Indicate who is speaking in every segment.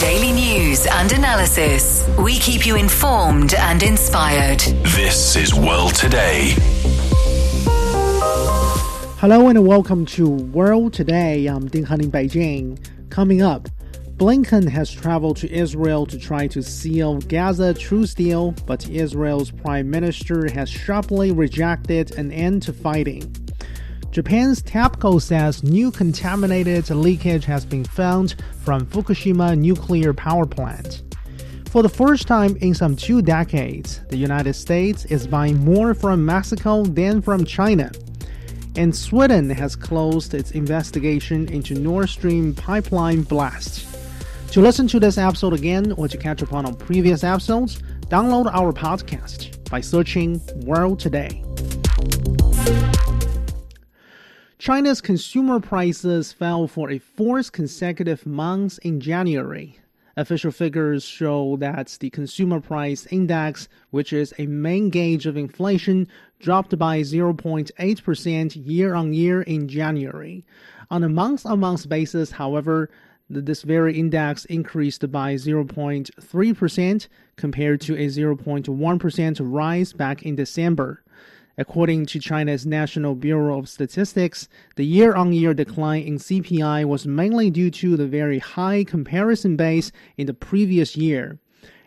Speaker 1: Daily news and analysis. We keep you informed and inspired.
Speaker 2: This is World Today.
Speaker 3: Hello and welcome to World Today. I'm Ding Han in Beijing. Coming up, Blinken has traveled to Israel to try to seal Gaza truce deal, but Israel's prime minister has sharply rejected an end to fighting. Japan's TEPCO says new contaminated leakage has been found from Fukushima nuclear power plant. For the first time in some two decades, the United States is buying more from Mexico than from China. And Sweden has closed its investigation into Nord Stream pipeline blast. To listen to this episode again or to catch up on previous episodes, download our podcast by searching World Today. China's consumer prices fell for a fourth consecutive month in January. Official figures show that the consumer price index, which is a main gauge of inflation, dropped by 0.8% year on year in January. On a month on month basis, however, this very index increased by 0.3% compared to a 0.1% rise back in December. According to China's National Bureau of Statistics, the year on year decline in CPI was mainly due to the very high comparison base in the previous year.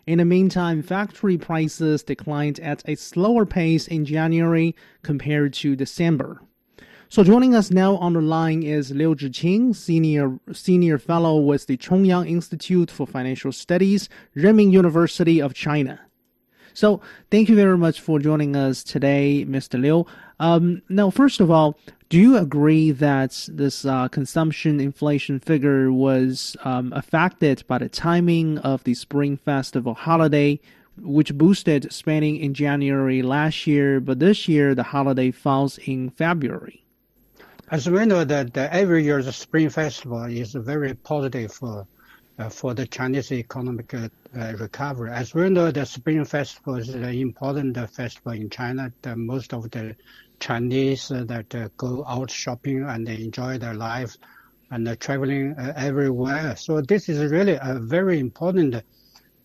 Speaker 3: In the meantime, factory prices declined at a slower pace in January compared to December. So joining us now on the line is Liu Zhiqing, senior senior fellow with the Chongyang Institute for Financial Studies, Renmin University of China. So thank you very much for joining us today, Mr. Liu. Um, now, first of all, do you agree that this uh, consumption inflation figure was um, affected by the timing of the Spring Festival holiday, which boosted spending in January last year, but this year the holiday falls in February?
Speaker 4: As we know that every year the Spring Festival is very positive for for the Chinese economic uh, recovery. As we know, the Spring Festival is an important festival in China. The, most of the Chinese uh, that uh, go out shopping and enjoy their life and uh, traveling everywhere. So this is really a very important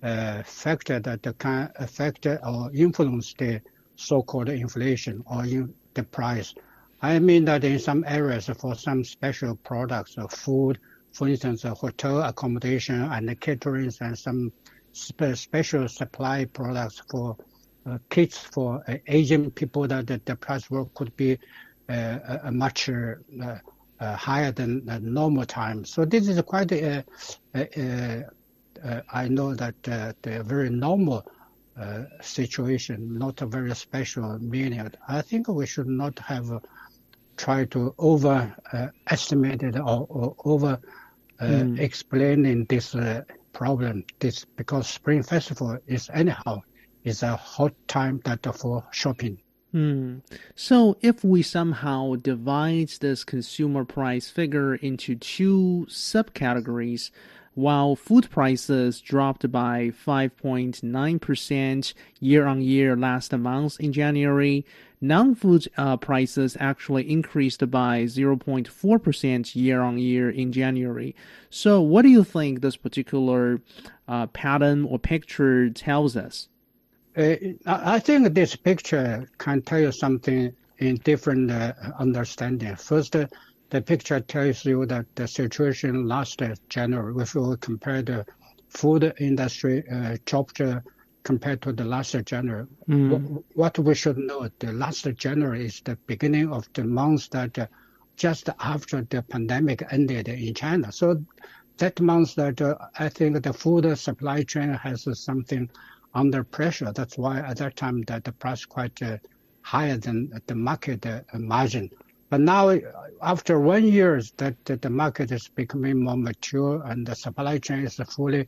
Speaker 4: factor that can affect or influence the so-called inflation or in the price. I mean that in some areas for some special products, food, for instance, hotel accommodation and catering and some spe- special supply products for uh, kits for uh, Asian people that, that the price will, could be uh, a much uh, uh, higher than normal time. So this is quite a, a, a I know that the very normal situation, not a very special meaning. I think we should not have tried to overestimate it or, or over mm. explaining this uh, problem. This because Spring Festival is anyhow is a hot time that for shopping.
Speaker 3: Hmm. So if we somehow divide this consumer price figure into two subcategories, while food prices dropped by 5.9% year on year last month in January, non food uh, prices actually increased by 0.4% year on year in January. So, what do you think this particular uh, pattern or picture tells us?
Speaker 4: Uh, I think this picture can tell you something in different uh, understanding. First, the picture tells you that the situation last January, if we compare the food industry uh, uh, compared to the last January. Mm. What we should know, the last January is the beginning of the month that uh, just after the pandemic ended in China. So that month that uh, I think the food supply chain has something under pressure. That's why at that time that the price quite uh, higher than the market uh, margin. But now, after one year, that, the market is becoming more mature and the supply chain is fully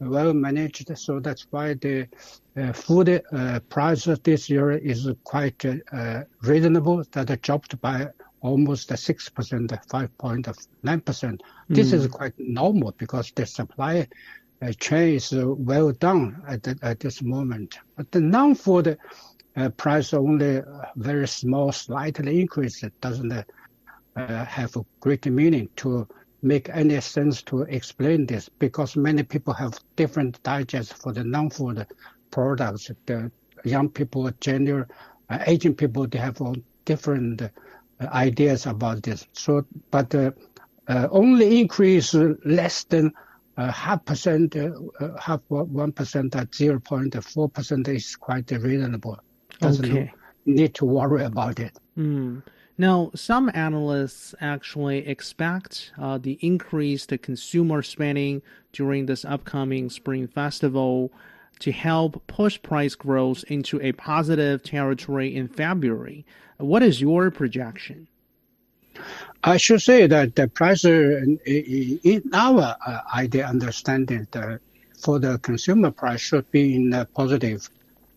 Speaker 4: well managed. So that's why the uh, food uh, price this year is quite uh, reasonable. That dropped by almost 6%, 5.9%. This is quite normal because the supply chain is well done at, the, at this moment. But the non-food uh, price only very small, slightly increase. It doesn't uh, have a great meaning to make any sense to explain this because many people have different digests for the non-food products. The young people, gender, uh, aging people, they have all different uh, ideas about this. So, but uh, uh only increase less than uh, half percent, uh, half one percent at zero point four percent is quite reasonable. Doesn't okay. need to worry about it.
Speaker 3: Mm. Now, some analysts actually expect uh, the increased consumer spending during this upcoming Spring Festival to help push price growth into a positive territory in February. What is your projection?
Speaker 4: I should say that the price, uh, in our uh, idea understanding, the, for the consumer price should be in a positive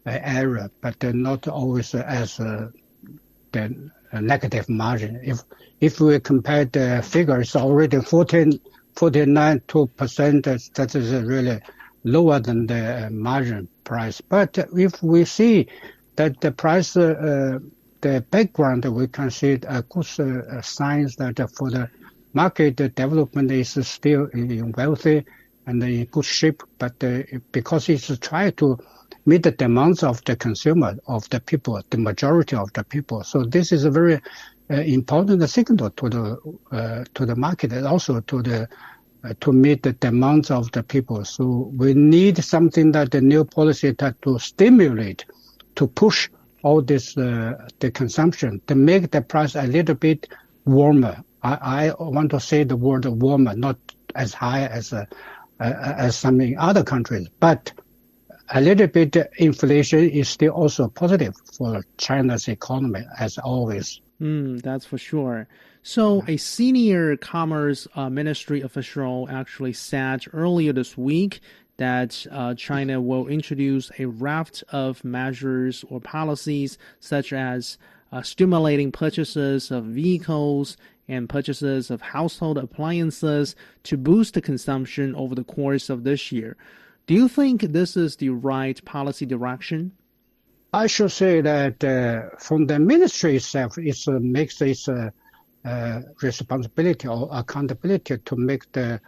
Speaker 4: uh, area, but not always as the negative margin. If if we compare the figures already 14, 49 percent, that is really lower than the margin price. But if we see that the price, uh, the background, we can see a good uh, signs that for the market development is still in wealthy and in good shape. But uh, because it's trying to meet the demands of the consumer, of the people, the majority of the people. So this is a very uh, important signal to the uh, to the market and also to the uh, to meet the demands of the people. So we need something that the new policy that to stimulate, to push all this uh, the consumption to make the price a little bit warmer. I, I want to say the word warmer, not as high as uh, as some in other countries, but a little bit inflation is still also positive for China's economy as always.
Speaker 3: Mm, that's for sure. So, a senior Commerce uh, Ministry official actually said earlier this week that uh, China will introduce a raft of measures or policies, such as uh, stimulating purchases of vehicles and purchases of household appliances to boost the consumption over the course of this year. Do you think this is the right policy direction?
Speaker 4: I should say that uh, from the ministry itself, it uh, makes its uh, uh, responsibility or accountability to make the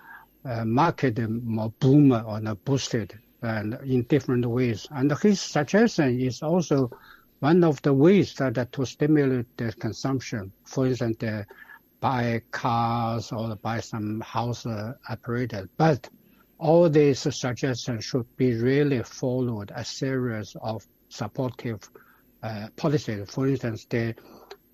Speaker 4: uh, market more boomer or boosted and in different ways. And his suggestion is also one of the ways that to stimulate the consumption. For instance, buy cars or buy some house apparatus. But all these suggestions should be really followed a series of supportive uh, policies. For instance, the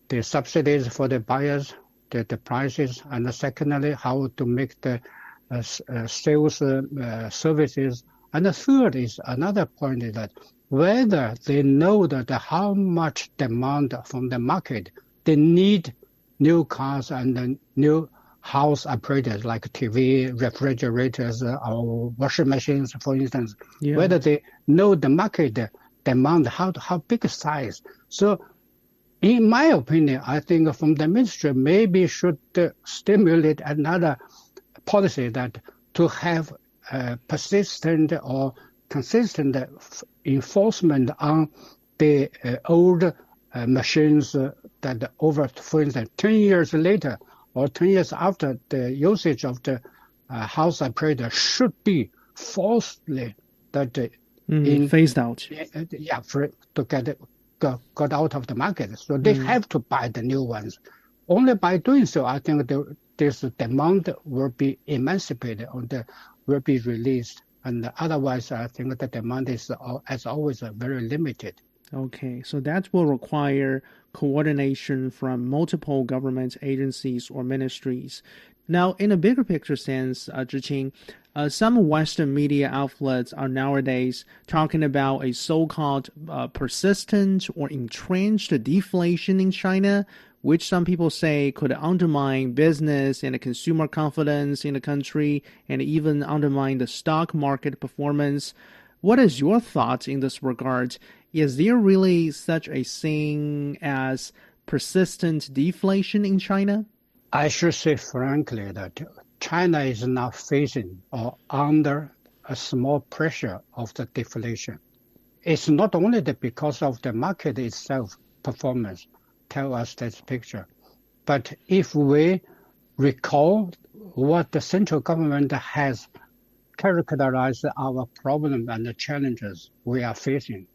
Speaker 4: the subsidies for the buyers, the, the prices, and secondly, how to make the uh, uh, sales uh, services. And the third is another point is that whether they know that how much demand from the market, they need new cars and new house apparatus like TV, refrigerators, or washing machines, for instance, yeah. whether they know the market demand, how how big size. So, in my opinion, I think from the ministry maybe should stimulate another policy that to have uh, persistent or consistent enforcement on the uh, old uh, machines that over, for instance, 10 years later, or 10 years after the usage of the uh, house apparatus should be forcibly that uh,
Speaker 3: mm, in, phased out.
Speaker 4: Yeah, for to get it, got, got out of the market. So they mm. have to buy the new ones. Only by doing so, I think the, this demand will be emancipated or the, will be released. And otherwise, I think the demand is, as always, very limited.
Speaker 3: Okay, so that will require coordination from multiple government agencies or ministries. Now, in a bigger picture sense, uh, Zhiqing, uh, some Western media outlets are nowadays talking about a so-called uh, persistent or entrenched deflation in China, which some people say could undermine business and consumer confidence in the country and even undermine the stock market performance. What is your thoughts in this regard? Is there really such a thing as persistent deflation in China?
Speaker 4: I should say frankly that China is now facing or under a small pressure of the deflation. It's not only the because of the market itself performance tell us this picture, but if we recall what the central government has characterized our problem and the challenges we are facing.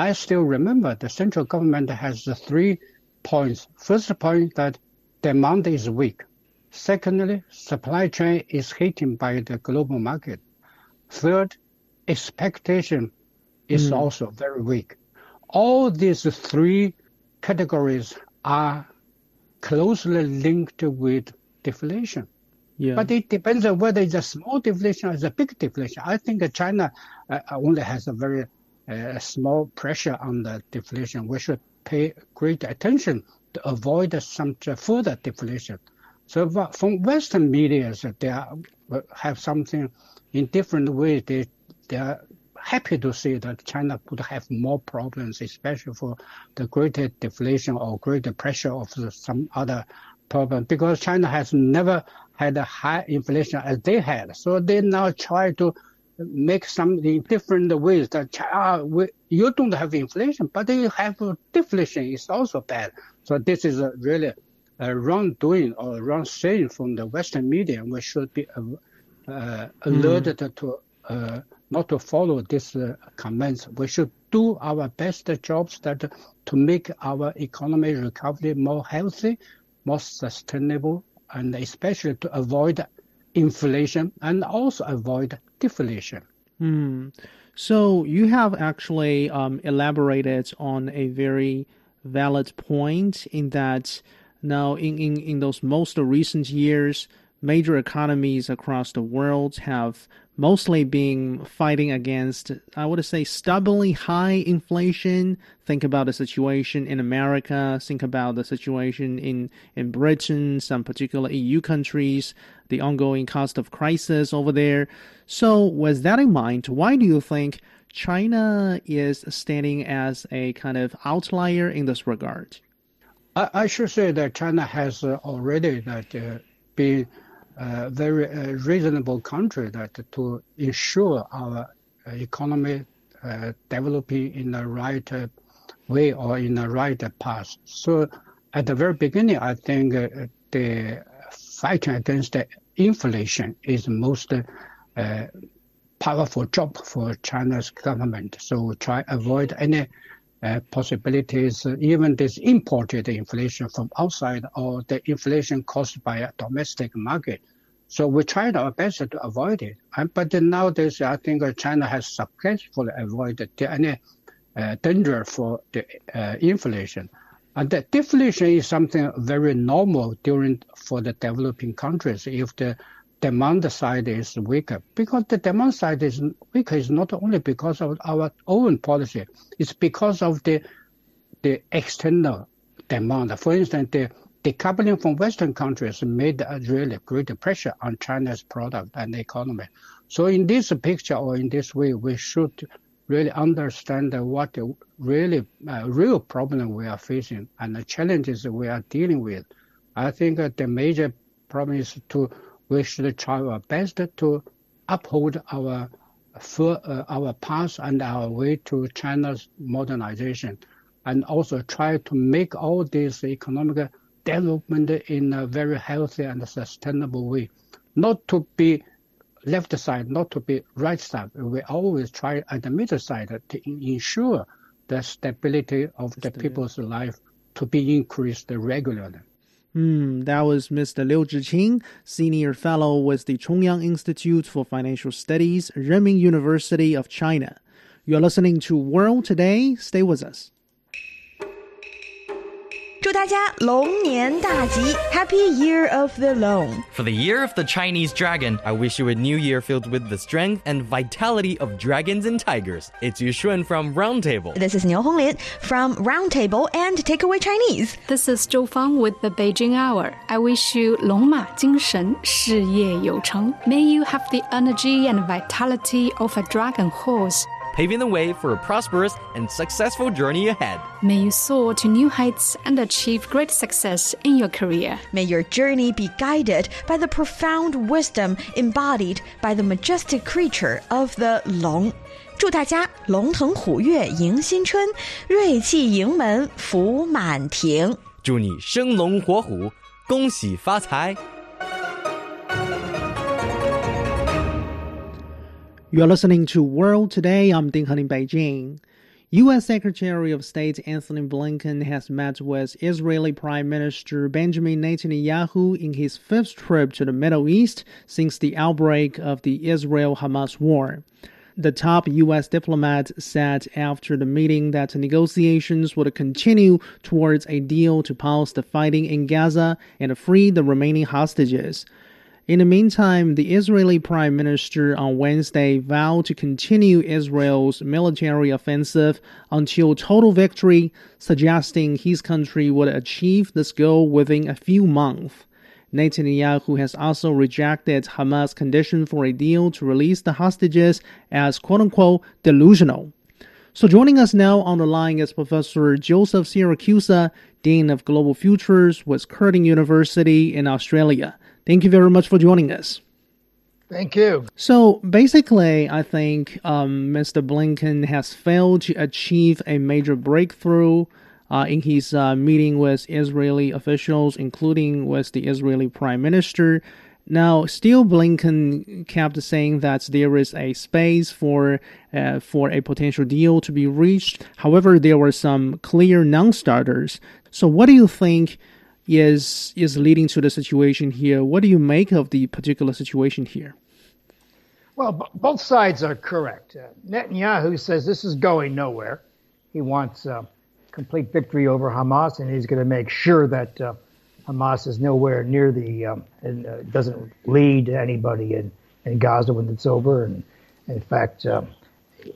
Speaker 4: I still remember the central government has three points. First point that demand is weak. Secondly, supply chain is hit by the global market. Third, expectation is mm. also very weak. All these three categories are closely linked with deflation. Yeah. But it depends on whether it's a small deflation or it's a big deflation. I think China uh, only has a very uh, small pressure on the deflation. We should pay great attention to avoid some further deflation. So from Western media, they are, have something in different ways. They, they are happy to see that China could have more problems, especially for the greater deflation or greater pressure of some other problem, because China has never had a high inflation as they had. So they now try to make something different ways that we, you don't have inflation, but you have deflation. It's also bad. So this is a really a wrongdoing or wrong saying from the Western media. We should be uh, uh, alerted mm. to uh, not to follow these uh, comments. We should do our best jobs that to make our economy recovery more healthy, more sustainable, and especially to avoid inflation and also avoid deflation.
Speaker 3: Hmm. So you have actually um, elaborated on a very valid point in that now in, in, in those most recent years, major economies across the world have mostly being fighting against, I would say, stubbornly high inflation. Think about the situation in America. Think about the situation in, in Britain, some particular EU countries, the ongoing cost of crisis over there. So, with that in mind, why do you think China is standing as a kind of outlier in this regard?
Speaker 4: I, I should say that China has uh, already that uh, been a very uh, reasonable country that to ensure our uh, economy uh, developing in the right uh, way or in the right path. So at the very beginning, I think the fighting against the inflation is the most powerful job for China's government. So try avoid any uh, possibilities, uh, even this imported inflation from outside or the inflation caused by a domestic market. So we tried our best to avoid it. But nowadays, I think China has successfully avoided any uh, danger for the uh, inflation. And the deflation is something very normal during for the developing countries if the demand side is weaker. Because the demand side is weaker is not only because of our own policy, it's because of the the external demand. For instance, the decoupling from Western countries made really great pressure on China's product and economy. So in this picture or in this way, we should really understand what really uh, real problem we are facing and the challenges we are dealing with. I think the major problem is to we should try our best to uphold our uh, our path and our way to China's modernization, and also try to make all this economic development in a very healthy and sustainable way, not to be left side, not to be right side. We always try at the middle side to ensure the stability of the people's life to be increased regularly.
Speaker 3: Hmm, that was Mr. Liu Zhiqing, Senior Fellow with the Chongyang Institute for Financial Studies, Renmin University of China. You're listening to World Today. Stay with us.
Speaker 5: 祝大家龙年大吉！Happy Year of the Long.
Speaker 6: For the year of the Chinese dragon, I wish you a new year filled with the strength and vitality of dragons and tigers. It's Yu Shun from Roundtable.
Speaker 5: This is Niu Honglin from Roundtable and Takeaway Chinese.
Speaker 7: This is Zhou Fang with the Beijing Hour. I wish you 龙马精神，事业有成. May you have the energy and vitality of a dragon horse
Speaker 6: paving the way for a prosperous and successful journey ahead.
Speaker 7: May you soar to new heights and achieve great success in your career.
Speaker 5: May your journey be guided by the profound wisdom embodied by the majestic creature of the Long. 祝大家龙腾虎跃迎新春，瑞气迎门福满庭。
Speaker 6: 祝你生龙活虎，恭喜发财！
Speaker 3: You're listening to World Today. I'm Ding in Beijing. U.S. Secretary of State Antony Blinken has met with Israeli Prime Minister Benjamin Netanyahu in his fifth trip to the Middle East since the outbreak of the Israel Hamas war. The top U.S. diplomat said after the meeting that negotiations would continue towards a deal to pause the fighting in Gaza and free the remaining hostages. In the meantime, the Israeli Prime Minister on Wednesday vowed to continue Israel's military offensive until total victory, suggesting his country would achieve this goal within a few months. Netanyahu has also rejected Hamas' condition for a deal to release the hostages as quote unquote delusional. So joining us now on the line is Professor Joseph Siracusa, Dean of Global Futures with Curtin University in Australia. Thank you very much for joining us.
Speaker 8: Thank you.
Speaker 3: So basically, I think um, Mr. Blinken has failed to achieve a major breakthrough uh, in his uh, meeting with Israeli officials, including with the Israeli Prime Minister. Now, still, Blinken kept saying that there is a space for uh, for a potential deal to be reached. However, there were some clear non-starters. So, what do you think? Is is leading to the situation here. What do you make of the particular situation here?
Speaker 8: Well, b- both sides are correct. Uh, Netanyahu says this is going nowhere. He wants uh, complete victory over Hamas, and he's going to make sure that uh, Hamas is nowhere near the um, and uh, doesn't lead anybody in, in Gaza when it's over. And in fact, um,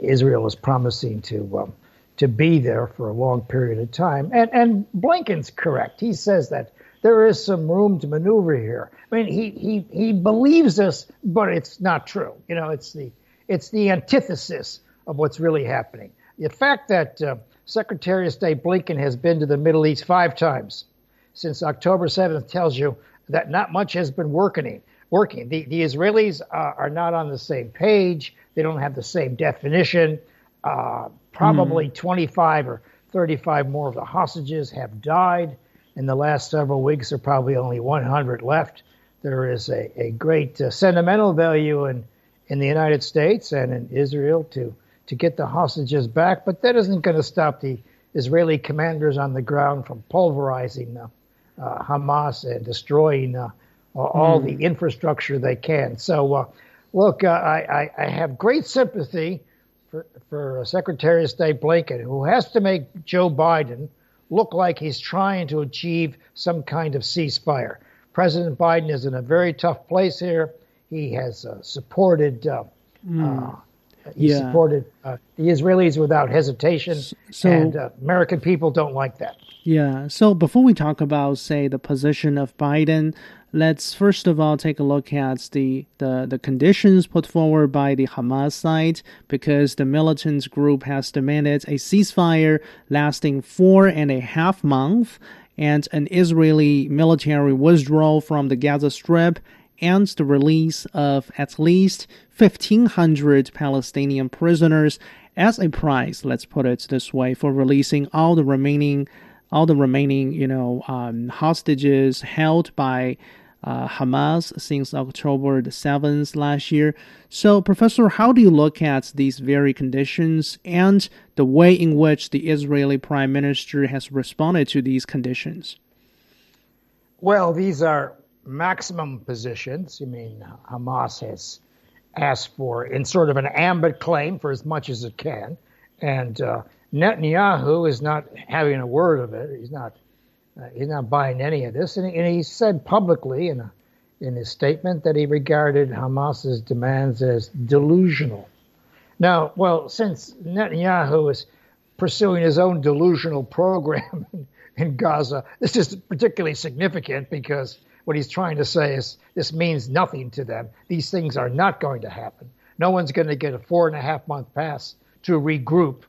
Speaker 8: Israel is promising to um, to be there for a long period of time. And and Blinken's correct. He says that there is some room to maneuver here. I mean, he he he believes this, but it's not true. You know, it's the it's the antithesis of what's really happening. The fact that uh, Secretary of State Blinken has been to the Middle East five times since October 7th tells you that not much has been working. Working. The, the Israelis uh, are not on the same page. They don't have the same definition. Uh, Probably mm. 25 or 35 more of the hostages have died in the last several weeks. There are probably only 100 left. There is a, a great uh, sentimental value in, in the United States and in Israel to, to get the hostages back, but that isn't going to stop the Israeli commanders on the ground from pulverizing uh, uh, Hamas and destroying uh, all mm. the infrastructure they can. So, uh, look, uh, I, I, I have great sympathy for, for Secretary of State Blinken, who has to make Joe Biden look like he's trying to achieve some kind of ceasefire. President Biden is in a very tough place here. He has uh, supported. Uh, mm. he yeah. supported uh, the Israelis without hesitation, so, and uh, American people don't like that.
Speaker 3: Yeah. So before we talk about, say, the position of Biden, let's first of all take a look at the, the, the conditions put forward by the Hamas side because the militant group has demanded a ceasefire lasting four and a half months and an Israeli military withdrawal from the Gaza Strip and the release of at least 1,500 Palestinian prisoners as a price, let's put it this way, for releasing all the remaining all the remaining, you know, um, hostages held by uh, Hamas since October the 7th last year. So, Professor, how do you look at these very conditions and the way in which the Israeli Prime Minister has responded to these conditions?
Speaker 8: Well, these are maximum positions. I mean, Hamas has asked for, in sort of an ambit claim, for as much as it can. And uh, Netanyahu is not having a word of it. He's not uh, he's not buying any of this, and, and he said publicly in a, in his statement that he regarded Hamas's demands as delusional. Now, well, since Netanyahu is pursuing his own delusional program in Gaza, this is particularly significant because what he's trying to say is this means nothing to them. These things are not going to happen. No one's going to get a four and a half month pass to regroup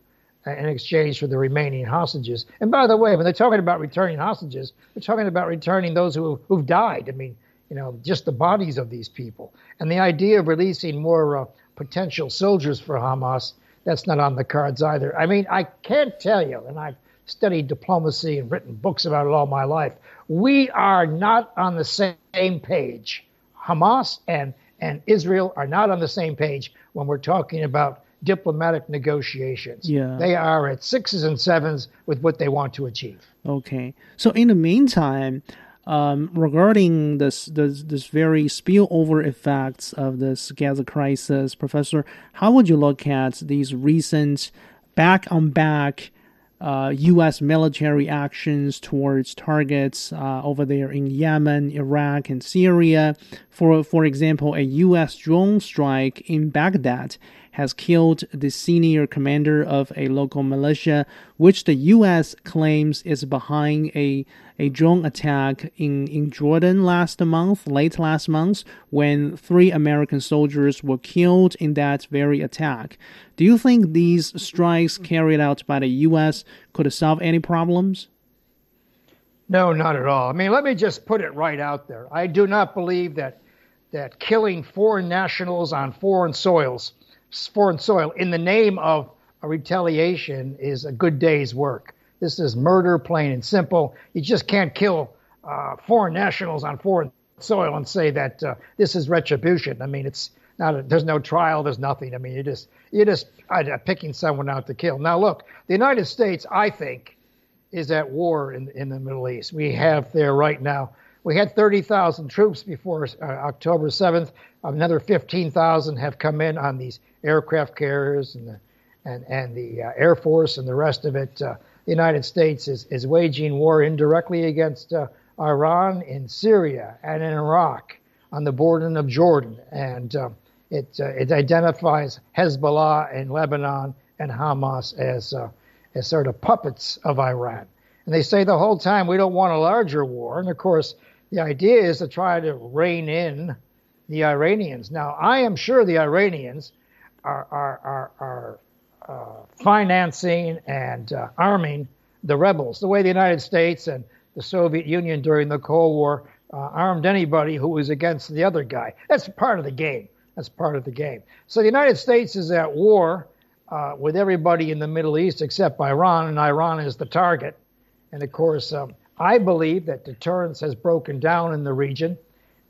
Speaker 8: in exchange for the remaining hostages. And by the way, when they're talking about returning hostages, they're talking about returning those who, who've died. I mean, you know, just the bodies of these people. And the idea of releasing more uh, potential soldiers for Hamas, that's not on the cards either. I mean, I can't tell you, and I've studied diplomacy and written books about it all my life, we are not on the same page. Hamas and and Israel are not on the same page when we're talking about diplomatic negotiations.
Speaker 3: Yeah.
Speaker 8: They are at sixes and sevens with what they want to achieve.
Speaker 3: Okay. So in the meantime, um, regarding this, this this very spillover effects of this Gaza crisis, Professor, how would you look at these recent back on back uh, U.S. military actions towards targets uh, over there in Yemen, Iraq, and Syria. For for example, a U.S. drone strike in Baghdad has killed the senior commander of a local militia, which the U.S. claims is behind a, a drone attack in, in Jordan last month, late last month, when three American soldiers were killed in that very attack. Do you think these strikes carried out by the U.S. could solve any problems?
Speaker 8: No, not at all. I mean, let me just put it right out there. I do not believe that that killing foreign nationals on foreign soils foreign soil in the name of a retaliation is a good day's work. This is murder, plain and simple. You just can't kill uh, foreign nationals on foreign soil and say that uh, this is retribution. I mean, it's not. A, there's no trial. There's nothing. I mean, you just you're just uh, picking someone out to kill. Now, look, the United States, I think, is at war in in the Middle East. We have there right now. We had 30,000 troops before uh, October 7th. Another 15,000 have come in on these aircraft carriers and the, and, and the uh, Air Force and the rest of it. Uh, the United States is, is waging war indirectly against uh, Iran in Syria and in Iraq on the border of Jordan. And uh, it, uh, it identifies Hezbollah in Lebanon and Hamas as, uh, as sort of puppets of Iran. And they say the whole time we don't want a larger war. And of course, the idea is to try to rein in the Iranians. Now, I am sure the Iranians are are are, are uh, financing and uh, arming the rebels, the way the United States and the Soviet Union during the Cold War uh, armed anybody who was against the other guy. That's part of the game. That's part of the game. So the United States is at war uh, with everybody in the Middle East except Iran, and Iran is the target. And of course, um, I believe that deterrence has broken down in the region,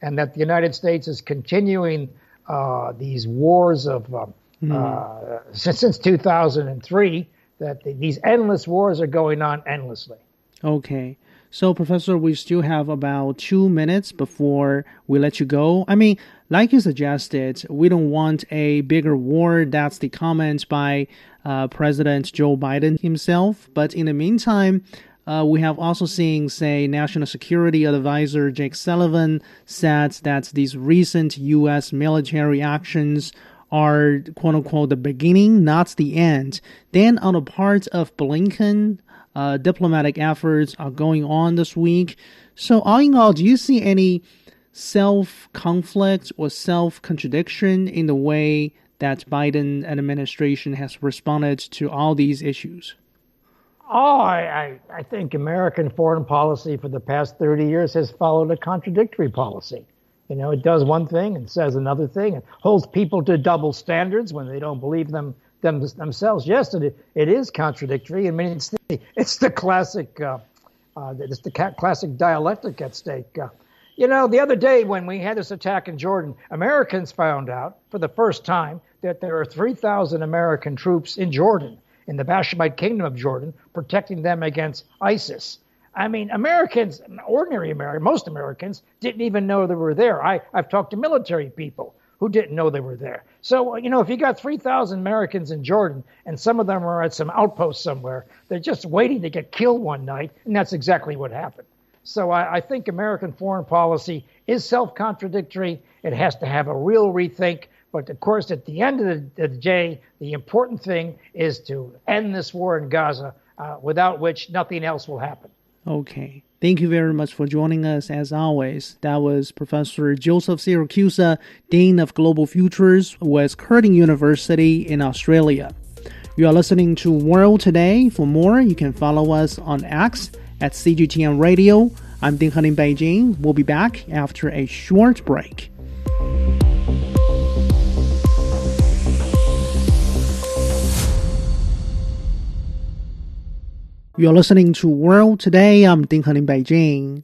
Speaker 8: and that the United States is continuing uh, these wars of um, mm. since, since 2003 that the, these endless wars are going on endlessly.
Speaker 3: Okay. So, Professor, we still have about two minutes before we let you go. I mean, like you suggested, we don't want a bigger war. That's the comment by uh, President Joe Biden himself. But in the meantime, uh, we have also seen, say, National Security Advisor Jake Sullivan said that these recent U.S. military actions are quote unquote the beginning, not the end. Then, on the part of Blinken, uh, diplomatic efforts are going on this week. So, all in all, do you see any self conflict or self contradiction in the way that Biden administration has responded to all these issues?
Speaker 8: Oh, I, I, I think American foreign policy for the past 30 years has followed a contradictory policy. You know, it does one thing and says another thing and holds people to double standards when they don't believe them, them themselves. Yes, it, it is contradictory. I mean, it's the, it's the classic, uh, uh, it's the classic dialectic at stake. Uh, you know, the other day when we had this attack in Jordan, Americans found out for the first time that there are 3,000 American troops in Jordan, in the Hashemite Kingdom of Jordan, protecting them against ISIS. I mean, Americans, ordinary Americans, most Americans didn't even know they were there. I, I've talked to military people who didn't know they were there. So, you know, if you got 3,000 Americans in Jordan and some of them are at some outpost somewhere, they're just waiting to get killed one night, and that's exactly what happened. So I, I think American foreign policy is self contradictory. It has to have a real rethink. But of course, at the end of the, the day, the important thing is to end this war in Gaza, uh, without which nothing else will happen.
Speaker 3: Okay. Thank you very much for joining us as always. That was Professor Joseph Siracusa, Dean of Global Futures with Curtin University in Australia. You are listening to World Today. For more, you can follow us on X at CGTN Radio. I'm Ding in Beijing. We'll be back after a short break. You're listening to World Today. I'm Ding in Beijing.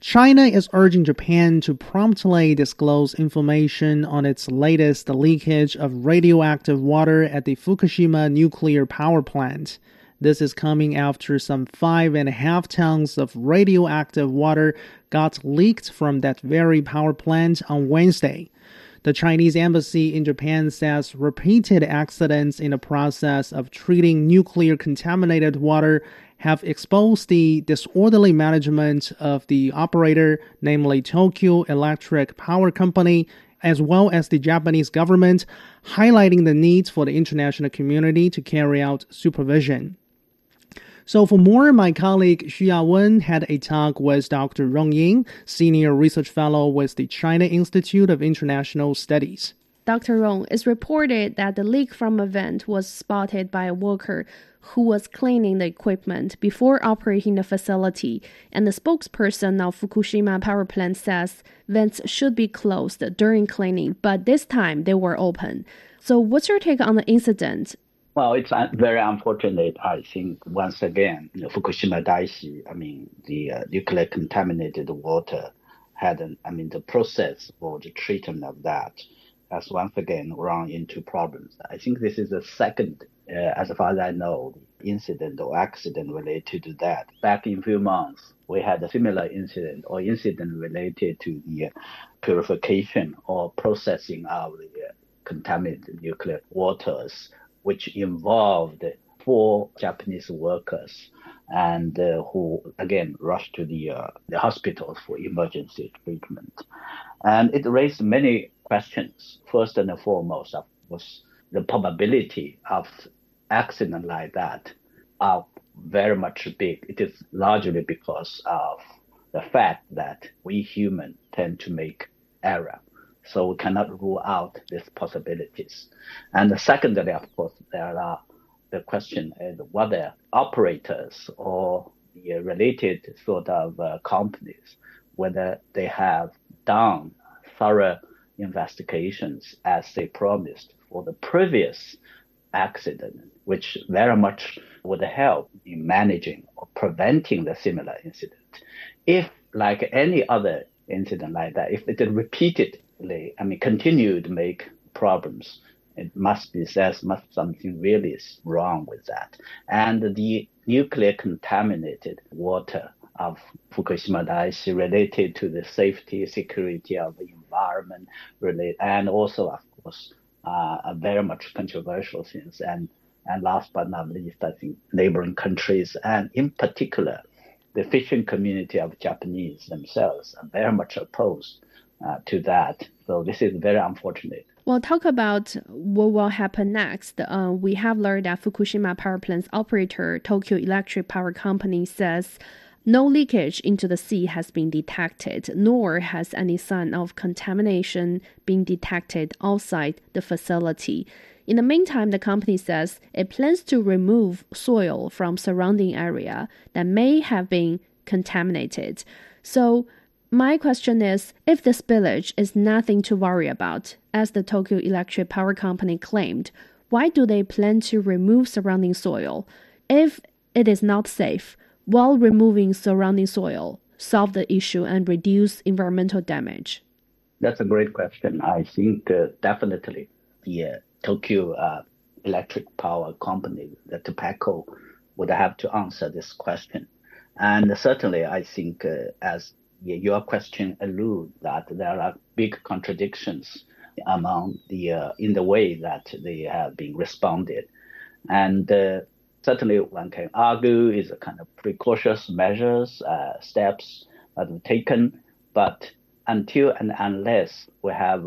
Speaker 3: China is urging Japan to promptly disclose information on its latest leakage of radioactive water at the Fukushima nuclear power plant. This is coming after some five and a half tons of radioactive water got leaked from that very power plant on Wednesday. The Chinese embassy in Japan says repeated accidents in the process of treating nuclear contaminated water have exposed the disorderly management of the operator, namely Tokyo Electric Power Company, as well as the Japanese government, highlighting the need for the international community to carry out supervision. So for more, my colleague Xu Yawen had a talk with Dr. Rong Ying, Senior Research Fellow with the China Institute of International Studies.
Speaker 9: Dr. Rong, it's reported that the leak from a vent was spotted by a worker who was cleaning the equipment before operating the facility, and the spokesperson of Fukushima power plant says vents should be closed during cleaning, but this time they were open. So, what's your take on the incident?
Speaker 10: Well, it's very unfortunate. I think once again, you know, Fukushima Daiichi, I mean, the uh, nuclear contaminated water had, an, I mean, the process for the treatment of that has once again run into problems. I think this is the second, uh, as far as I know, incident or accident related to that. Back in a few months, we had a similar incident or incident related to the uh, purification or processing of the uh, contaminated nuclear waters which involved four Japanese workers and uh, who again rushed to the uh, the hospitals for emergency treatment. And it raised many questions. First and foremost, was the probability of accident like that are very much big. It is largely because of the fact that we humans tend to make error. So we cannot rule out these possibilities. And secondly, of course, there are the question is whether operators or the related sort of uh, companies, whether they have done thorough investigations as they promised for the previous accident, which very much would help in managing or preventing the similar incident. If, like any other incident like that, if it repeated I mean, continue to make problems. It must be said, must something really is wrong with that. And the nuclear contaminated water of Fukushima Daiichi related to the safety, security of the environment, related, and also, of course, uh, very much controversial things. And and last but not least, I think neighboring countries and in particular, the fishing community of Japanese themselves are very much opposed uh, to that. So this is very unfortunate.
Speaker 9: Well, talk about what will happen next. Uh, we have learned that Fukushima power plant's operator, Tokyo Electric Power Company, says no leakage into the sea has been detected, nor has any sign of contamination been detected outside the facility. In the meantime, the company says it plans to remove soil from surrounding area that may have been contaminated. So, my question is if the spillage is nothing to worry about, as the Tokyo Electric Power Company claimed, why do they plan to remove surrounding soil? If it is not safe, while removing surrounding soil, solve the issue and reduce environmental damage?
Speaker 10: That's a great question. I think uh, definitely the uh, Tokyo uh, Electric Power Company, the TEPCO, would have to answer this question. And certainly, I think uh, as your question allude that there are big contradictions among the uh, in the way that they have been responded, and uh, certainly one can argue is a kind of precautious measures uh, steps that are taken, but until and unless we have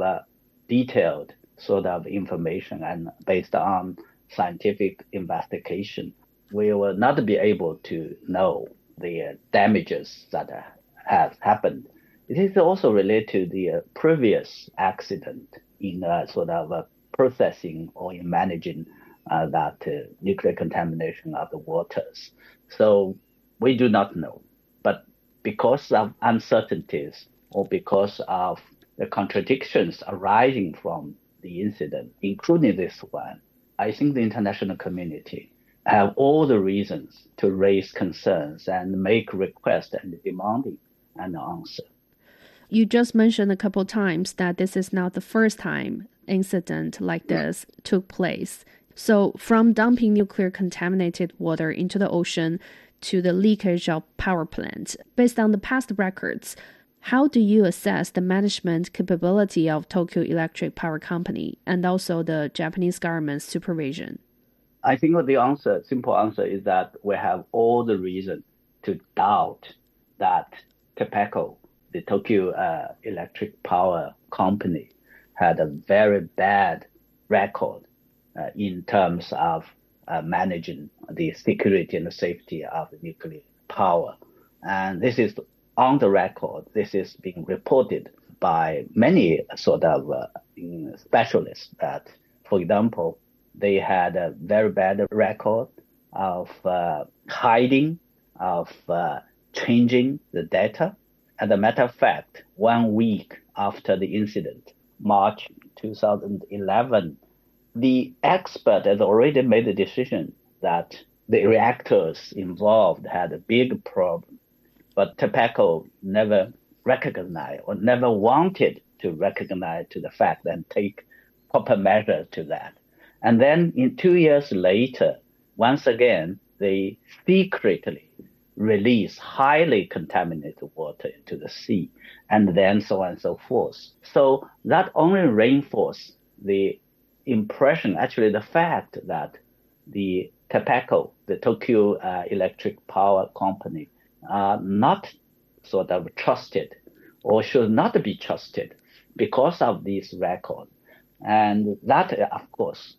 Speaker 10: detailed sort of information and based on scientific investigation, we will not be able to know the uh, damages that has happened. It is also related to the uh, previous accident in uh, sort of uh, processing or in managing that nuclear contamination of the waters. So we do not know. But because of uncertainties or because of the contradictions arising from the incident, including this one, I think the international community have all the reasons to raise concerns and make requests and demanding an answer.
Speaker 9: You just mentioned a couple times that this is not the first time incident like this took place. So, from dumping nuclear contaminated water into the ocean to the leakage of power plants, based on the past records, how do you assess the management capability of Tokyo Electric Power Company and also the Japanese government's supervision?
Speaker 10: I think the answer, simple answer, is that we have all the reason to doubt that TEPCO, the Tokyo uh, Electric Power Company, had a very bad record uh, in terms of uh, managing the security and the safety of nuclear power. And this is on the record. This is being reported by many sort of uh, specialists that, for example, they had a very bad record of uh, hiding, of uh, changing the data. As a matter of fact, one week after the incident, March 2011, the expert has already made the decision that the reactors involved had a big problem, but TEPCO never recognized or never wanted to recognize to the fact and take proper measures to that. And then in two years later, once again, they secretly release highly contaminated water into the sea, and then so on and so forth. So that only reinforces the impression, actually the fact that the TEPCO, the Tokyo uh, Electric Power Company, are not sort of trusted or should not be trusted because of this record. And that, of course,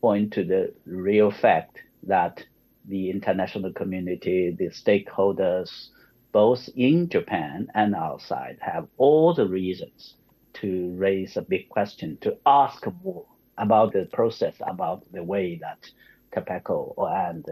Speaker 10: point to the real fact that the international community, the stakeholders, both in Japan and outside, have all the reasons to raise a big question, to ask more about the process, about the way that TEPCO and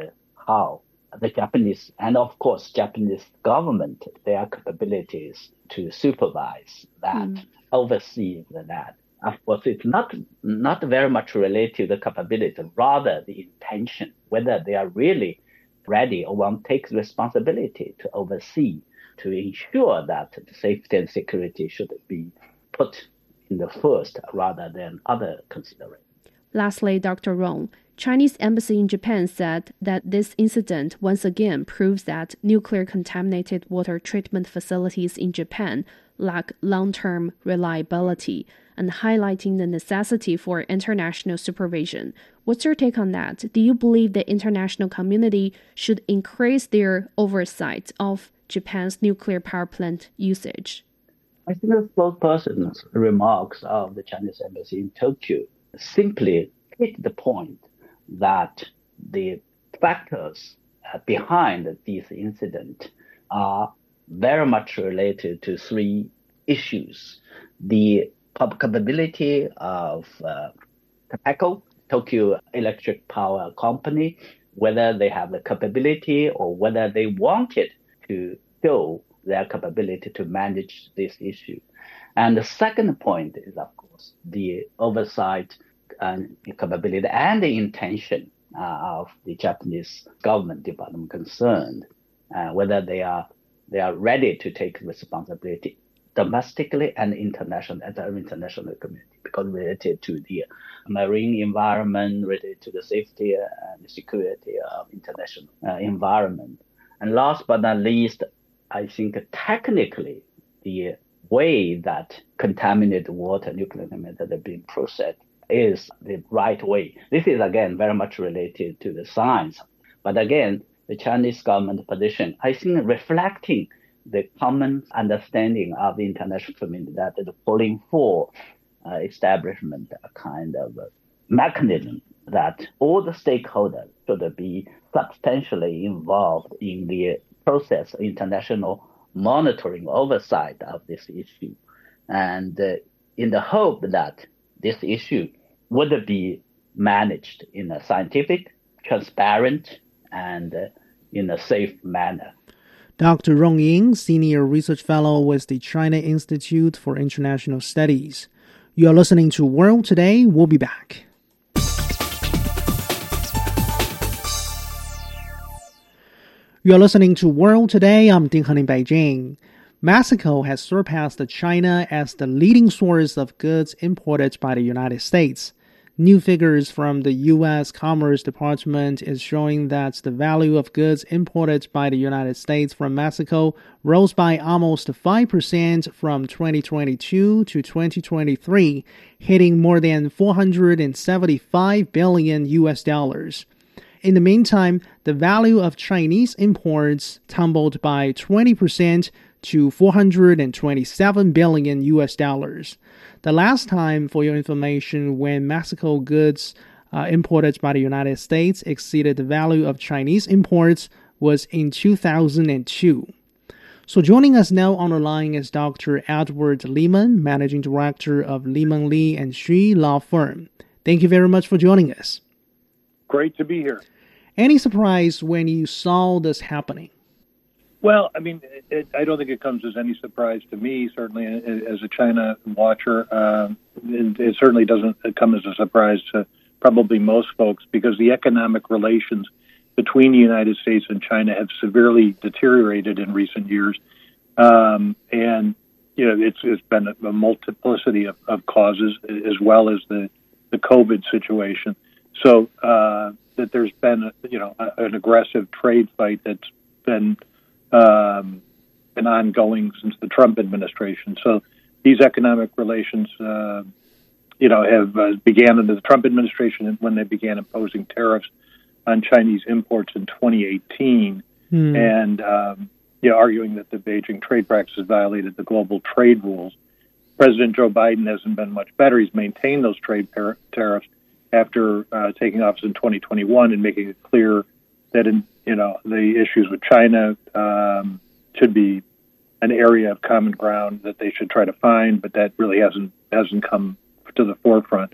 Speaker 10: how the Japanese and of course Japanese government their capabilities to supervise that, mm. oversee that of course, it's not not very much related to the capability, rather the intention, whether they are really ready or want to take responsibility to oversee, to ensure that the safety and security should be put in the first rather than other considerations.
Speaker 9: Lastly, Dr. Rong, Chinese embassy in Japan said that this incident once again proves that nuclear contaminated water treatment facilities in Japan lack long-term reliability and highlighting the necessity for international supervision. What's your take on that? Do you believe the international community should increase their oversight of Japan's nuclear power plant usage?
Speaker 10: I think the spokesperson's remarks of the Chinese embassy in Tokyo simply hit the point that the factors behind this incident are very much related to three issues. The capability of uh, TEPCO, Tokyo Electric Power Company, whether they have the capability or whether they wanted to show their capability to manage this issue. And the second point is, of course, the oversight and capability and the intention uh, of the Japanese government department concerned, uh, whether they are they are ready to take responsibility domestically and internationally as the international community because related to the marine environment, related to the safety and security of international uh, environment. And last but not least, I think technically the way that contaminated water, nuclear contaminated, are being processed is the right way. This is again very much related to the science. But again, the Chinese government position, I think reflecting the common understanding of the international community that the calling for uh, establishment a kind of mechanism that all the stakeholders should be substantially involved in the process of international monitoring oversight of this issue. And uh, in the hope that this issue would be managed in a scientific, transparent, and uh, in a safe manner.
Speaker 3: Dr. Rong Ying, Senior Research Fellow with the China Institute for International Studies. You are listening to World Today. We'll be back. You are listening to World Today. I'm Ding Han in Beijing. Mexico has surpassed China as the leading source of goods imported by the United States. New figures from the U.S. Commerce Department is showing that the value of goods imported by the United States from Mexico rose by almost 5% from 2022 to 2023, hitting more than 475 billion US dollars. In the meantime, the value of Chinese imports tumbled by 20% to 427 billion US dollars. The last time, for your information, when Mexico goods uh, imported by the United States exceeded the value of Chinese imports was in 2002. So joining us now on the line is Dr. Edward Lehman, Managing Director of Lehman Lee and Xu Law Firm. Thank you very much for joining us.
Speaker 11: Great to be here.
Speaker 3: Any surprise when you saw this happening?
Speaker 11: Well, I mean, it, I don't think it comes as any surprise to me. Certainly, as a China watcher, uh, it, it, certainly doesn't come as a surprise to probably most folks because the economic relations between the United States and China have severely deteriorated in recent years, um, and you know, it's it's been a, a multiplicity of, of, causes as well as the the COVID situation. So uh, that there's been, you know, an aggressive trade fight that's been um, been ongoing since the Trump administration. So these economic relations, uh, you know, have uh, began under the Trump administration when they began imposing tariffs on Chinese imports in 2018, hmm. and um, you know, arguing that the Beijing trade practices violated the global trade rules. President Joe Biden hasn't been much better. He's maintained those trade par- tariffs after uh, taking office in 2021 and making it clear that in you know the issues with China um, should be an area of common ground that they should try to find, but that really hasn't hasn't come to the forefront.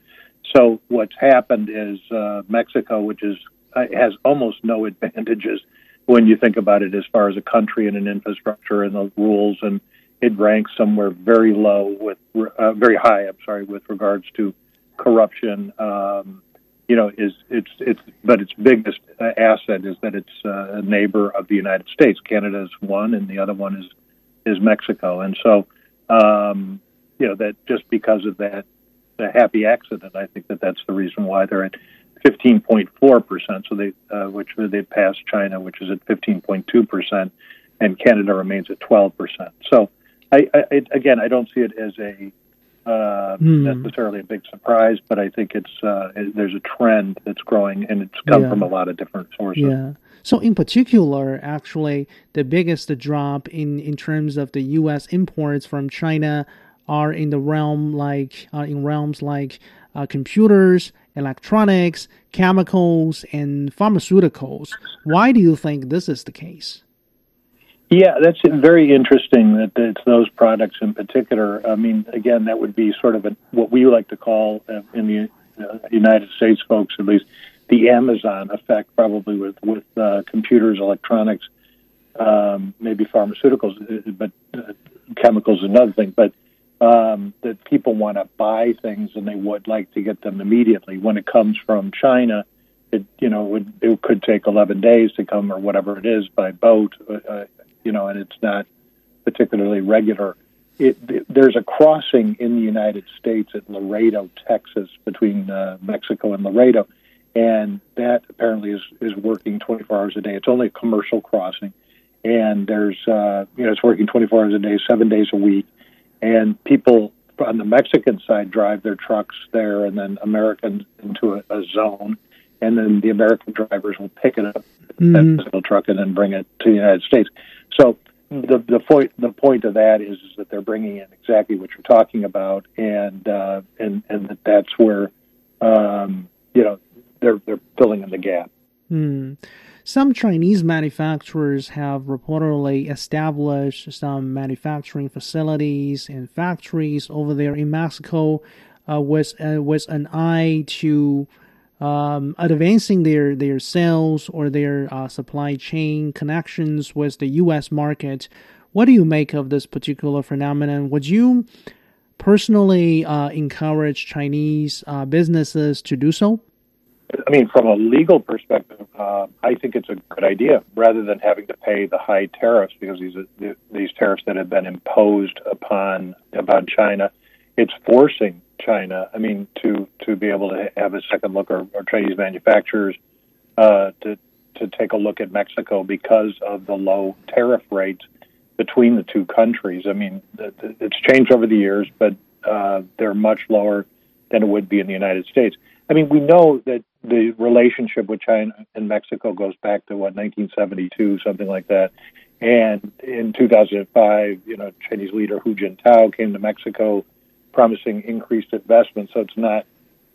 Speaker 11: So what's happened is uh, Mexico, which is uh, has almost no advantages when you think about it as far as a country and an infrastructure and the rules, and it ranks somewhere very low with uh, very high. I'm sorry, with regards to corruption. Um, you know, is it's it's but its biggest uh, asset is that it's uh, a neighbor of the United States. Canada is one, and the other one is is Mexico. And so, um, you know, that just because of that the happy accident, I think that that's the reason why they're at 15.4 percent. So they, uh, which they passed China, which is at 15.2 percent, and Canada remains at 12 percent. So, I, I, again, I don't see it as a uh, mm. necessarily a big surprise, but I think it's uh, there's a trend that's growing, and it's come yeah. from a lot of different sources.
Speaker 3: Yeah. So, in particular, actually, the biggest drop in in terms of the U.S. imports from China are in the realm like uh, in realms like uh, computers, electronics, chemicals, and pharmaceuticals. Why do you think this is the case?
Speaker 11: Yeah, that's very interesting that it's those products in particular. I mean, again, that would be sort of a, what we like to call uh, in the uh, United States, folks at least, the Amazon effect, probably with with uh, computers, electronics, um, maybe pharmaceuticals, uh, but uh, chemicals is another thing. But um, that people want to buy things and they would like to get them immediately. When it comes from China, it you know would, it could take 11 days to come or whatever it is by boat. Uh, you know, and it's not particularly regular. It, there's a crossing in the United States at Laredo, Texas, between uh, Mexico and Laredo, and that apparently is is working 24 hours a day. It's only a commercial crossing, and there's uh, you know it's working 24 hours a day, seven days a week, and people on the Mexican side drive their trucks there, and then Americans into a, a zone, and then the American drivers will pick it up mm-hmm. that physical truck and then bring it to the United States. So the the point the point of that is, is that they're bringing in exactly what you're talking about, and uh, and and that that's where um, you know they're they're filling in the gap.
Speaker 3: Hmm. Some Chinese manufacturers have reportedly established some manufacturing facilities and factories over there in Mexico, uh, with uh, with an eye to um, advancing their their sales or their uh, supply chain connections with the U.S. market. What do you make of this particular phenomenon? Would you personally uh, encourage Chinese uh, businesses to do so?
Speaker 11: I mean, from a legal perspective, uh, I think it's a good idea rather than having to pay the high tariffs because these these tariffs that have been imposed upon upon China, it's forcing China. I mean, to to be able to have a second look, or, or Chinese manufacturers uh, to to take a look at Mexico because of the low tariff rates between the two countries. I mean, it's changed over the years, but uh, they're much lower than it would be in the United States. I mean, we know that the relationship with China and Mexico goes back to what 1972, something like that. And in 2005, you know, Chinese leader Hu Jintao came to Mexico, promising increased investment. So it's not,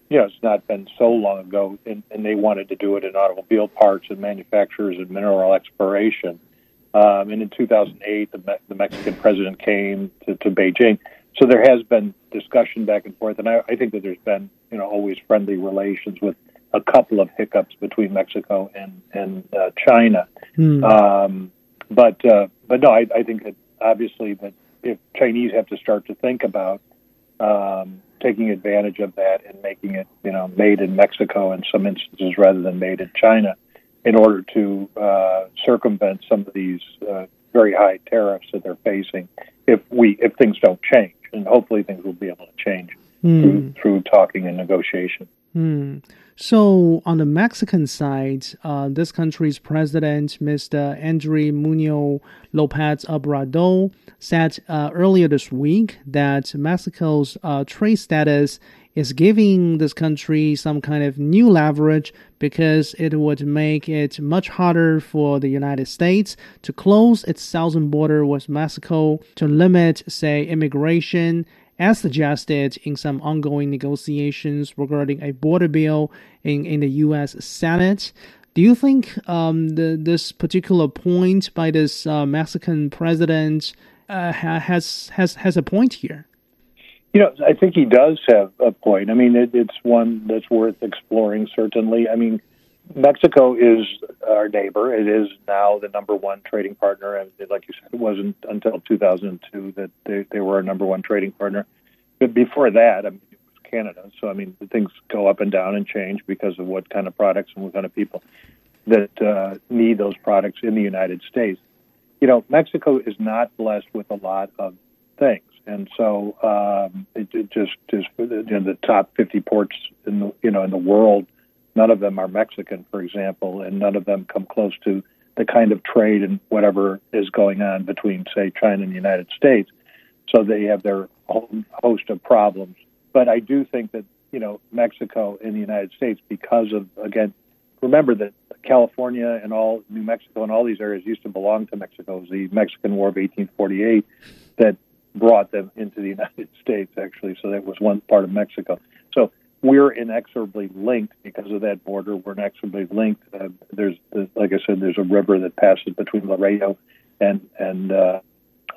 Speaker 11: you know, it's not been so long ago, and, and they wanted to do it in automobile parts and manufacturers and mineral exploration. Um, and in 2008, the, Me- the Mexican president came to, to Beijing. So there has been discussion back and forth, and I, I think that there's been, you know, always friendly relations with a couple of hiccups between Mexico and and uh, China. Hmm. Um, but uh, but no, I, I think that obviously that if Chinese have to start to think about um, taking advantage of that and making it, you know, made in Mexico in some instances rather than made in China, in order to uh, circumvent some of these uh, very high tariffs that they're facing, if we if things don't change, and hopefully things will be able to change mm. through, through talking and negotiation.
Speaker 3: Mm. So, on the Mexican side, uh, this country's president, Mr. Andrés Manuel Lopez Obrador, said uh, earlier this week that Mexico's uh, trade status is giving this country some kind of new leverage because it would make it much harder for the United States to close its southern border with Mexico to limit, say, immigration as suggested in some ongoing negotiations regarding a border bill in, in the U.S. Senate. Do you think um, the, this particular point by this uh, Mexican president uh, has has has a point here?
Speaker 11: You know, I think he does have a point. I mean, it, it's one that's worth exploring. Certainly, I mean, Mexico is our neighbor. It is now the number one trading partner. And like you said, it wasn't until 2002 that they, they were our number one trading partner. But before that, I mean, it was Canada. So, I mean, things go up and down and change because of what kind of products and what kind of people that uh, need those products in the United States. You know, Mexico is not blessed with a lot of things. And so um, it, it just is you know, the top 50 ports in the you know in the world None of them are Mexican, for example, and none of them come close to the kind of trade and whatever is going on between, say, China and the United States. So they have their own host of problems. But I do think that, you know, Mexico and the United States, because of, again, remember that California and all New Mexico and all these areas used to belong to Mexico. It was the Mexican War of 1848 that brought them into the United States, actually. So that was one part of Mexico. So we're inexorably linked because of that border. We're inexorably linked. Uh, there's, like I said, there's a river that passes between Laredo and and uh,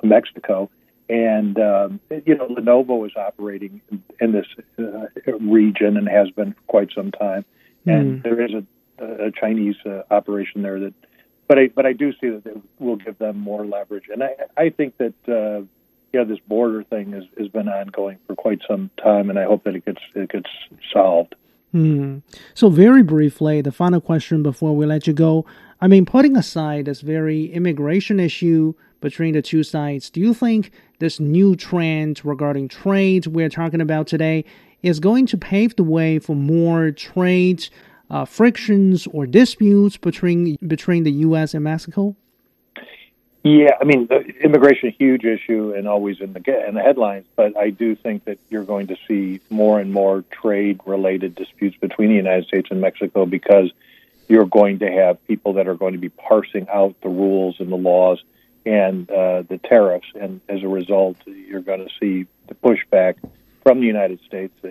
Speaker 11: Mexico, and um, you know Lenovo is operating in this uh, region and has been for quite some time. Mm. And there is a, a Chinese uh, operation there that, but I but I do see that it will give them more leverage, and I I think that uh, yeah, this border thing has, has been ongoing for quite some time, and I hope that it gets it gets solved.
Speaker 3: Hmm. So, very briefly, the final question before we let you go. I mean, putting aside this very immigration issue between the two sides, do you think this new trend regarding trade we're talking about today is going to pave the way for more trade uh, frictions or disputes between between the U.S. and Mexico?
Speaker 11: Yeah, I mean, immigration a huge issue and always in the in the headlines, but I do think that you're going to see more and more trade related disputes between the United States and Mexico because you're going to have people that are going to be parsing out the rules and the laws and uh, the tariffs, and as a result, you're going to see the pushback from the United States uh,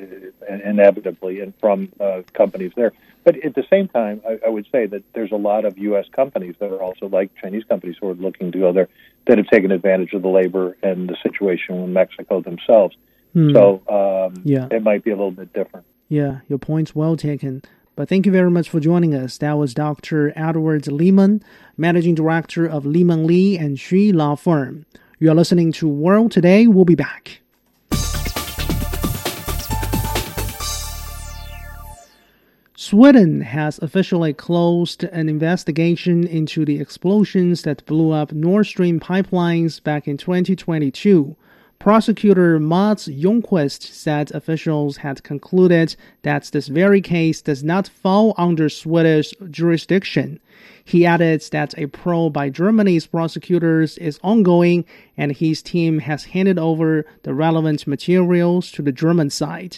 Speaker 11: inevitably and from uh, companies there. But at the same time, I, I, would say that there's a lot of U.S. companies that are also like Chinese companies who are looking to go there that have taken advantage of the labor and the situation in Mexico themselves. Hmm. So um, yeah. it might be a little bit different.
Speaker 3: Yeah, your point's well taken. But thank you very much for joining us. That was Dr. Edward Lehman, Managing Director of Lehman Lee and Xu Law Firm. You are listening to World Today. We'll be back. Sweden has officially closed an investigation into the explosions that blew up Nord Stream pipelines back in 2022. Prosecutor Mats Ljungqvist said officials had concluded that this very case does not fall under Swedish jurisdiction. He added that a probe by Germany's prosecutors is ongoing and his team has handed over the relevant materials to the German side.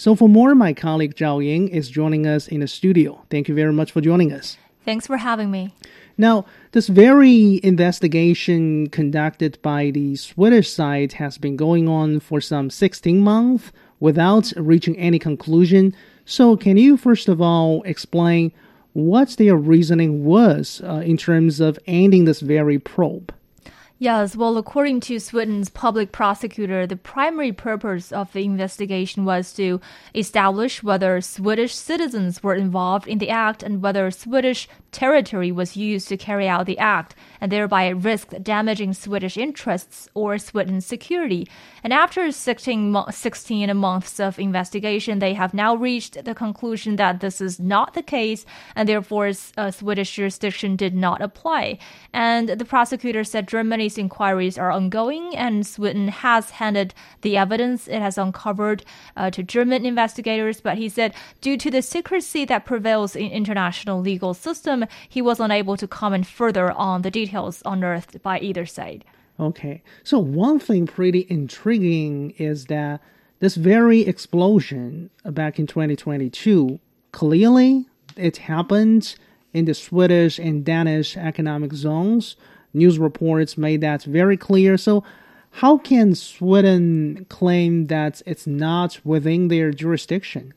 Speaker 3: So for more, my colleague Zhao Ying is joining us in the studio. Thank you very much for joining us.
Speaker 12: Thanks for having me.
Speaker 3: Now, this very investigation conducted by the Swedish side has been going on for some 16 months without reaching any conclusion. So, can you first of all explain what their reasoning was uh, in terms of ending this very probe?
Speaker 12: Yes, well, according to Sweden's public prosecutor, the primary purpose of the investigation was to establish whether Swedish citizens were involved in the act and whether Swedish territory was used to carry out the act and thereby risked damaging Swedish interests or Sweden's security. And after 16, 16 months of investigation, they have now reached the conclusion that this is not the case and therefore uh, Swedish jurisdiction did not apply. And the prosecutor said Germany's inquiries are ongoing, and Sweden has handed the evidence it has uncovered uh, to German investigators. But he said, due to the secrecy that prevails in international legal system, he was unable to comment further on the details unearthed by either side.
Speaker 3: Okay, so one thing pretty intriguing is that this very explosion back in 2022 clearly it happened in the Swedish and Danish economic zones news reports made that very clear. So, how can Sweden claim that it's not within their jurisdiction?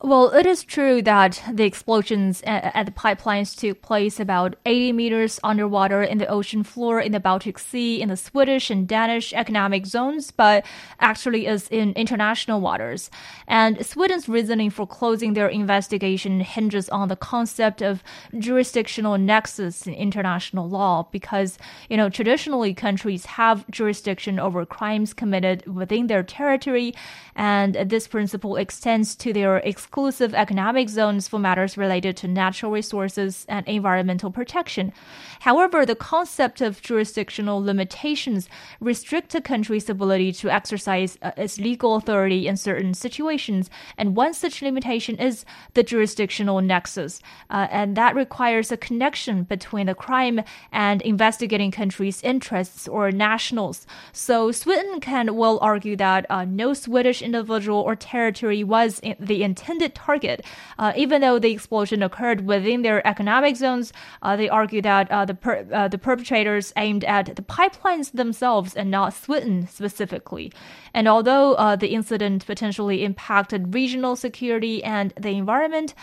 Speaker 12: Well, it is true that the explosions at the pipelines took place about 80 meters underwater in the ocean floor in the Baltic Sea in the Swedish and Danish economic zones, but actually is in international waters. And Sweden's reasoning for closing their investigation hinges on the concept of jurisdictional nexus in international law because, you know, traditionally countries have jurisdiction over crimes committed within their territory, and this principle extends to their exclusive economic zones for matters related to natural resources and environmental protection. However, the concept of jurisdictional limitations restrict a country's ability to exercise uh, its legal authority in certain situations, and one such limitation is the jurisdictional nexus, uh, and that requires a connection between the crime and investigating country's interests or nationals. So Sweden can well argue that uh, no Swedish individual or territory was the intended target. Uh, even though the explosion occurred within their economic zones, uh, they argue that uh, the per- uh, the perpetrators aimed at the pipelines themselves and not Sweden specifically. And although uh, the incident potentially impacted regional security and the environment,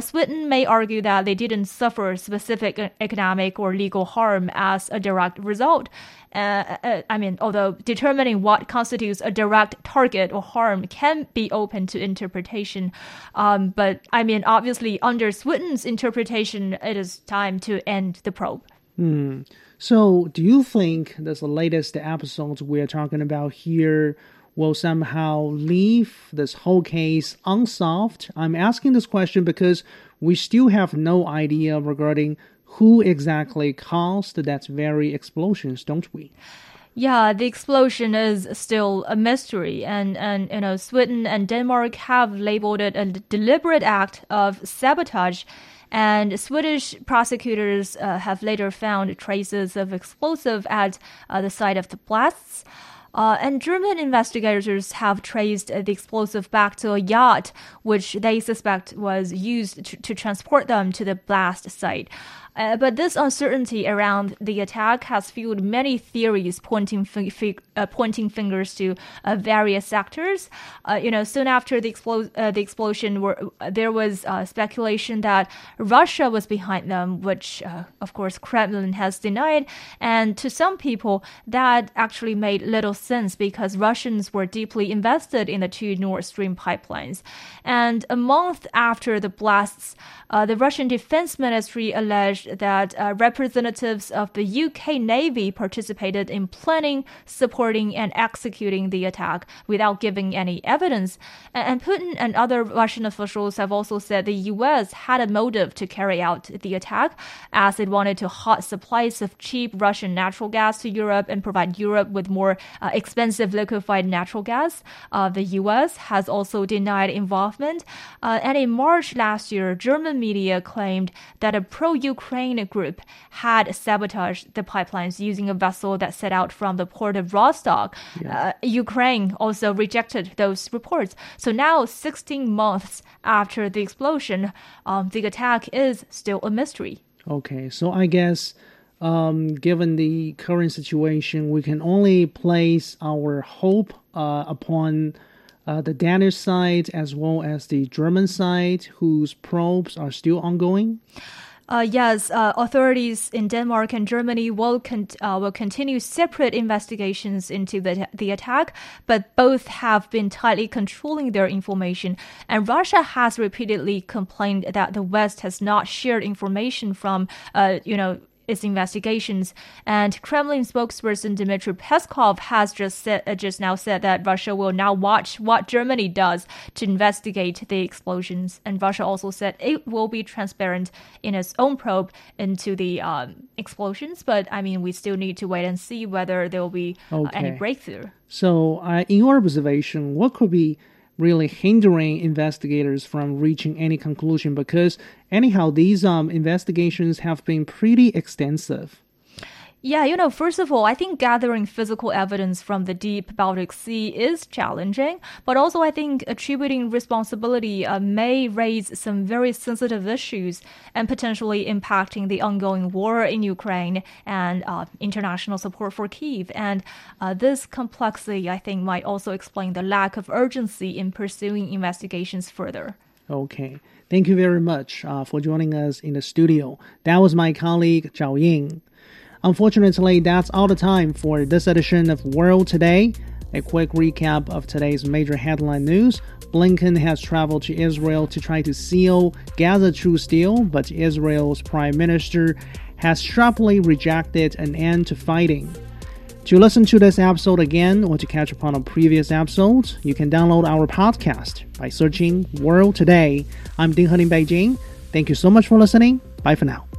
Speaker 12: Sweden may argue that they didn't suffer specific economic or legal harm as a direct result. Uh, uh, I mean, although determining what constitutes a direct target or harm can be open to interpretation, um, but I mean, obviously, under Sweden's interpretation, it is time to end the probe.
Speaker 3: Hmm. So, do you think this latest episodes we're talking about here will somehow leave this whole case unsolved? I'm asking this question because we still have no idea regarding who exactly caused that very explosions, don't we?
Speaker 12: Yeah, the explosion is still a mystery, and and you know Sweden and Denmark have labeled it a deliberate act of sabotage. And Swedish prosecutors uh, have later found traces of explosive at uh, the site of the blasts. Uh, and German investigators have traced the explosive back to a yacht, which they suspect was used to, to transport them to the blast site. Uh, but this uncertainty around the attack has fueled many theories pointing fi- uh, pointing fingers to uh, various sectors. Uh, you know, soon after the, explo- uh, the explosion, were, there was uh, speculation that Russia was behind them, which, of course, Kremlin has denied. And to some people, that actually made little sense because Russians were deeply invested in the two Nord Stream pipelines. And a month after the blasts, uh, the Russian Defense Ministry alleged that uh, representatives of the UK Navy participated in planning, supporting, and executing the attack without giving any evidence. And, Putin and other Russian officials have also said the US had a motive to carry out the attack, as it wanted to hot supplies of cheap Russian natural gas to Europe and provide Europe with more uh, expensive liquefied natural gas. Uh, the US has also denied involvement. Uh, and in March last year, German media claimed that a pro Ukraine group had sabotaged the pipelines using a vessel that set out from the port of Rostock. Yeah. Uh, Ukraine also rejected those reports. So now, 16 months after the explosion, um, the attack is still a mystery.
Speaker 3: Okay, so I guess um, given the current situation, we can only place our hope uh, upon uh, the Danish side as well as the German side, whose probes are still ongoing.
Speaker 12: Uh, yes, uh, authorities in Denmark and Germany will con- uh, will continue separate investigations into the the attack, but both have been tightly controlling their information. And Russia has repeatedly complained that the West has not shared information from, uh, you know its investigations. And Kremlin spokesperson Dmitry Peskov has just said, uh, just now said that Russia will now watch what Germany does to investigate the explosions. And Russia also said it will be transparent in its own probe into the um, explosions. But I mean, we still need to wait and see whether there will be okay. uh, any breakthrough.
Speaker 3: So, uh, in your observation, what could be really hindering investigators from reaching any conclusion because anyhow these um, investigations have been pretty extensive
Speaker 12: yeah, you know, first of all, I think gathering physical evidence from the deep Baltic Sea is challenging, but also I think attributing responsibility uh, may raise some very sensitive issues and potentially impacting the ongoing war in Ukraine and uh, international support for Kiev. And uh, this complexity, I think, might also explain the lack of urgency in pursuing investigations further.
Speaker 3: Okay. Thank you very much uh, for joining us in the studio. That was my colleague Zhao Ying. Unfortunately, that's all the time for this edition of World Today. A quick recap of today's major headline news. Blinken has traveled to Israel to try to seal Gaza truce deal, but Israel's prime minister has sharply rejected an end to fighting. To listen to this episode again or to catch up on a previous episodes, you can download our podcast by searching World Today. I'm Ding He in Beijing. Thank you so much for listening. Bye for now.